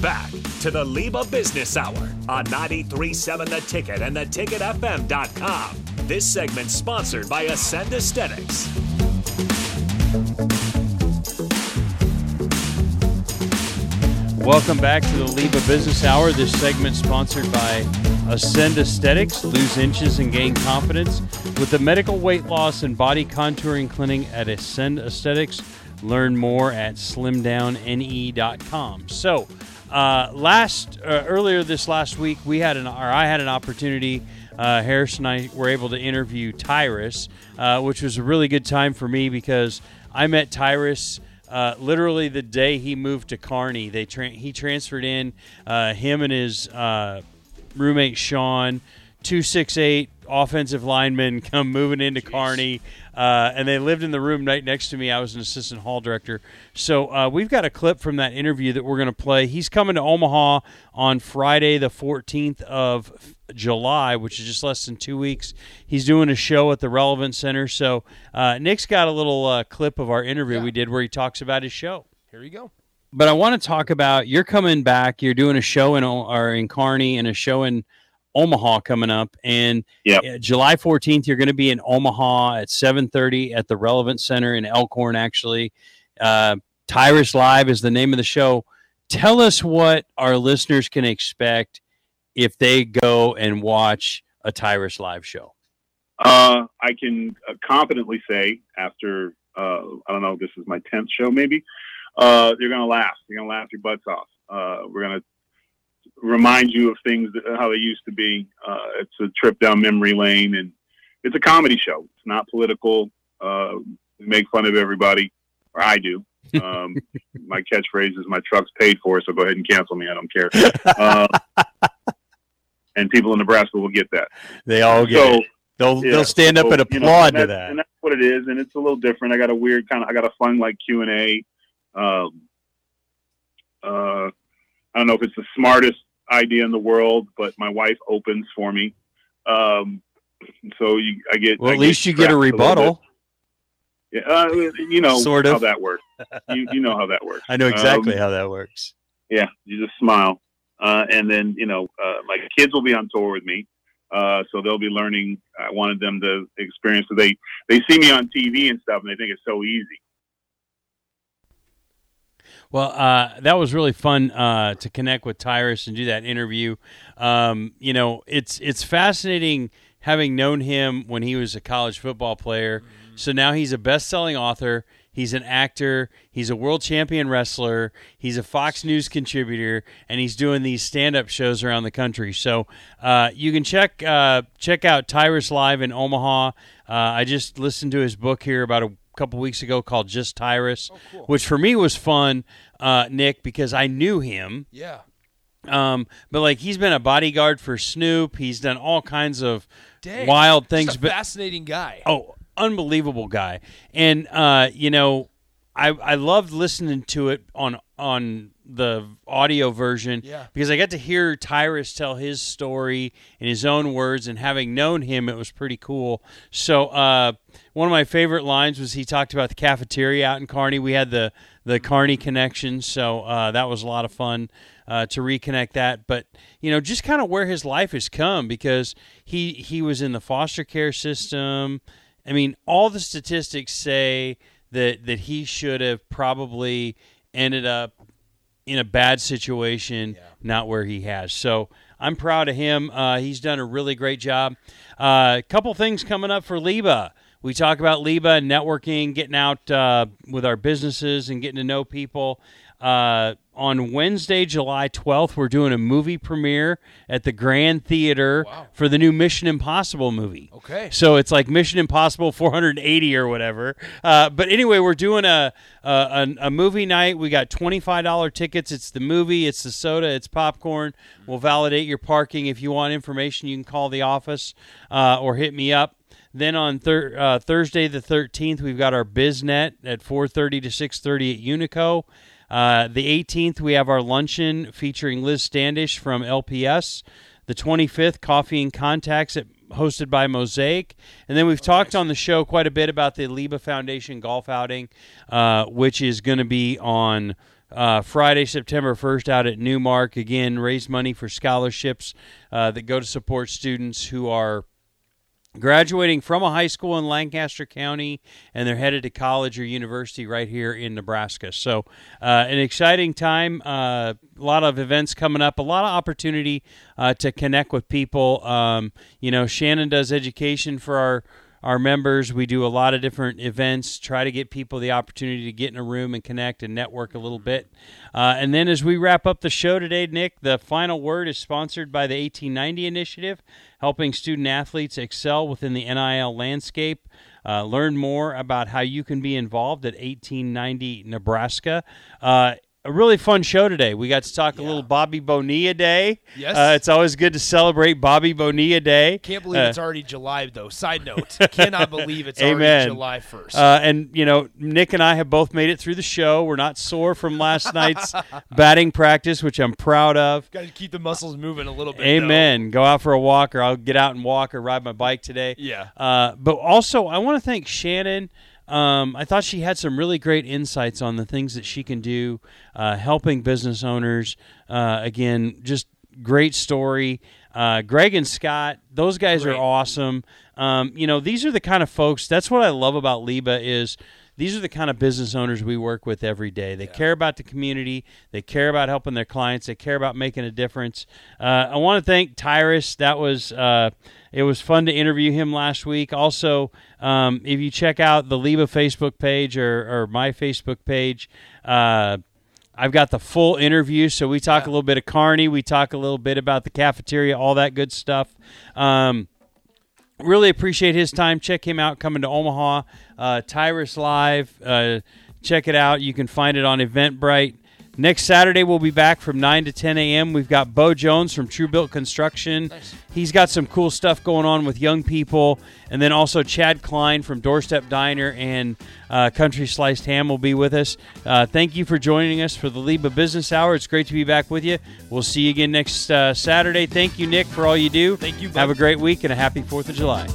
back to the LIBA Business Hour on 937 The Ticket and theticketfm.com. This segment sponsored by Ascend Aesthetics. Welcome back to the LIBA Business Hour. This segment sponsored by Ascend Aesthetics. Lose inches and gain confidence with the medical weight loss and body contouring clinic at Ascend Aesthetics. Learn more at slimdowne.com. So, uh, last uh, earlier this last week, we had an or I had an opportunity. Uh, Harris and I were able to interview Tyrus, uh, which was a really good time for me because I met Tyrus uh, literally the day he moved to Kearney. They tra- he transferred in uh, him and his uh, roommate Sean, two six eight offensive linemen, come moving into Jeez. Kearney, uh, and they lived in the room right next to me. I was an assistant hall director. So uh, we've got a clip from that interview that we're going to play. He's coming to Omaha on Friday, the 14th of July, which is just less than two weeks. He's doing a show at the Relevant Center. So uh, Nick's got a little uh, clip of our interview yeah. we did where he talks about his show. Here you go. But I want to talk about you're coming back. You're doing a show in or in Kearney and a show in Omaha coming up, and yep. July 14th you're going to be in Omaha at 7:30 at the Relevant Center in Elkhorn. Actually, uh, Tyrus Live is the name of the show. Tell us what our listeners can expect if they go and watch a Tyrus Live show. Uh, I can uh, confidently say after uh, I don't know, this is my tenth show, maybe. Uh, you're gonna laugh. You're gonna laugh your butts off. Uh, we're gonna remind you of things that, how they used to be. Uh, it's a trip down memory lane, and it's a comedy show. It's not political. Uh, we make fun of everybody, or I do. Um, my catchphrase is "My truck's paid for," so go ahead and cancel me. I don't care. Uh, and people in Nebraska will get that. They all get so, it. They'll yeah, they'll stand so, up and applaud you know, and to that. And that's what it is, and it's a little different. I got a weird kind of. I got a fun like Q and A. Um, uh, I don't know if it's the smartest idea in the world, but my wife opens for me. Um, so you, I get. Well, at least you get a rebuttal. A yeah, uh, you know sort of. how that works. You, you know how that works. I know exactly um, how that works. Yeah, you just smile, uh, and then you know uh, my kids will be on tour with me, uh, so they'll be learning. I wanted them to experience. So they they see me on TV and stuff, and they think it's so easy. Well, uh, that was really fun uh, to connect with Tyrus and do that interview. Um, you know, it's it's fascinating having known him when he was a college football player. Mm-hmm. So now he's a best-selling author. He's an actor. He's a world champion wrestler. He's a Fox News contributor, and he's doing these stand-up shows around the country. So uh, you can check uh, check out Tyrus Live in Omaha. Uh, I just listened to his book here about a couple weeks ago called Just Tyrus, oh, cool. which for me was fun, uh, Nick, because I knew him. Yeah. Um, but like he's been a bodyguard for Snoop. He's done all kinds of Dang. wild things. but fascinating guy. Oh, unbelievable guy. And uh, you know, I I loved listening to it on on the audio version yeah. because I got to hear Tyrus tell his story in his own words, and having known him, it was pretty cool. So uh, one of my favorite lines was he talked about the cafeteria out in Kearney. We had the the Kearney connection, so uh, that was a lot of fun uh, to reconnect that. But you know, just kind of where his life has come because he he was in the foster care system. I mean, all the statistics say that that he should have probably ended up in a bad situation, yeah. not where he has. So I'm proud of him. Uh, he's done a really great job. A uh, couple things coming up for LIBA. We talk about LIBA and networking, getting out uh, with our businesses and getting to know people. Uh, on Wednesday, July 12th, we're doing a movie premiere at the Grand Theater wow. for the new Mission Impossible movie. Okay. So it's like Mission Impossible 480 or whatever. Uh, but anyway, we're doing a, a, a movie night. We got $25 tickets. It's the movie, it's the soda, it's popcorn. We'll validate your parking. If you want information, you can call the office uh, or hit me up. Then on thir- uh, Thursday the 13th, we've got our BizNet at 4:30 to 6:30 at Unico. Uh, the 18th, we have our luncheon featuring Liz Standish from LPS. The 25th, Coffee and Contacts at, hosted by Mosaic. And then we've talked on the show quite a bit about the Leba Foundation golf outing, uh, which is going to be on uh, Friday, September 1st, out at Newmark. Again, raise money for scholarships uh, that go to support students who are graduating from a high school in Lancaster County, and they're headed to college or university right here in Nebraska. So, uh, an exciting time. Uh, a lot of events coming up. A lot of opportunity uh, to connect with people. Um, you know, Shannon does education for our our members. We do a lot of different events, try to get people the opportunity to get in a room and connect and network a little bit. Uh, and then as we wrap up the show today, Nick, the final word is sponsored by the 1890 Initiative, helping student athletes excel within the NIL landscape. Uh, learn more about how you can be involved at 1890 Nebraska. Uh, a really fun show today. We got to talk yeah. a little Bobby Bonilla Day. Yes, uh, it's always good to celebrate Bobby Bonilla Day. Can't believe uh, it's already July though. Side note, cannot believe it's Amen. already July first. Uh, and you know, Nick and I have both made it through the show. We're not sore from last night's batting practice, which I'm proud of. Got to keep the muscles moving a little bit. Amen. Though. Go out for a walk, or I'll get out and walk, or ride my bike today. Yeah. Uh, but also, I want to thank Shannon. Um, I thought she had some really great insights on the things that she can do, uh, helping business owners. Uh, again, just great story. Uh, Greg and Scott, those guys great. are awesome. Um, you know, these are the kind of folks. That's what I love about LIBA is these are the kind of business owners we work with every day. They yeah. care about the community. They care about helping their clients. They care about making a difference. Uh, I want to thank Tyrus. That was uh, it was fun to interview him last week. Also, um, if you check out the LIBA Facebook page or, or my Facebook page. Uh, I've got the full interview, so we talk yeah. a little bit of Kearney, we talk a little bit about the cafeteria, all that good stuff. Um, really appreciate his time. Check him out coming to Omaha. Uh, Tyrus Live. Uh, check it out. You can find it on Eventbrite. Next Saturday, we'll be back from 9 to 10 a.m. We've got Bo Jones from True Built Construction. Nice. He's got some cool stuff going on with young people. And then also Chad Klein from Doorstep Diner and uh, Country Sliced Ham will be with us. Uh, thank you for joining us for the LIBA Business Hour. It's great to be back with you. We'll see you again next uh, Saturday. Thank you, Nick, for all you do. Thank you. Bud. Have a great week and a happy 4th of July.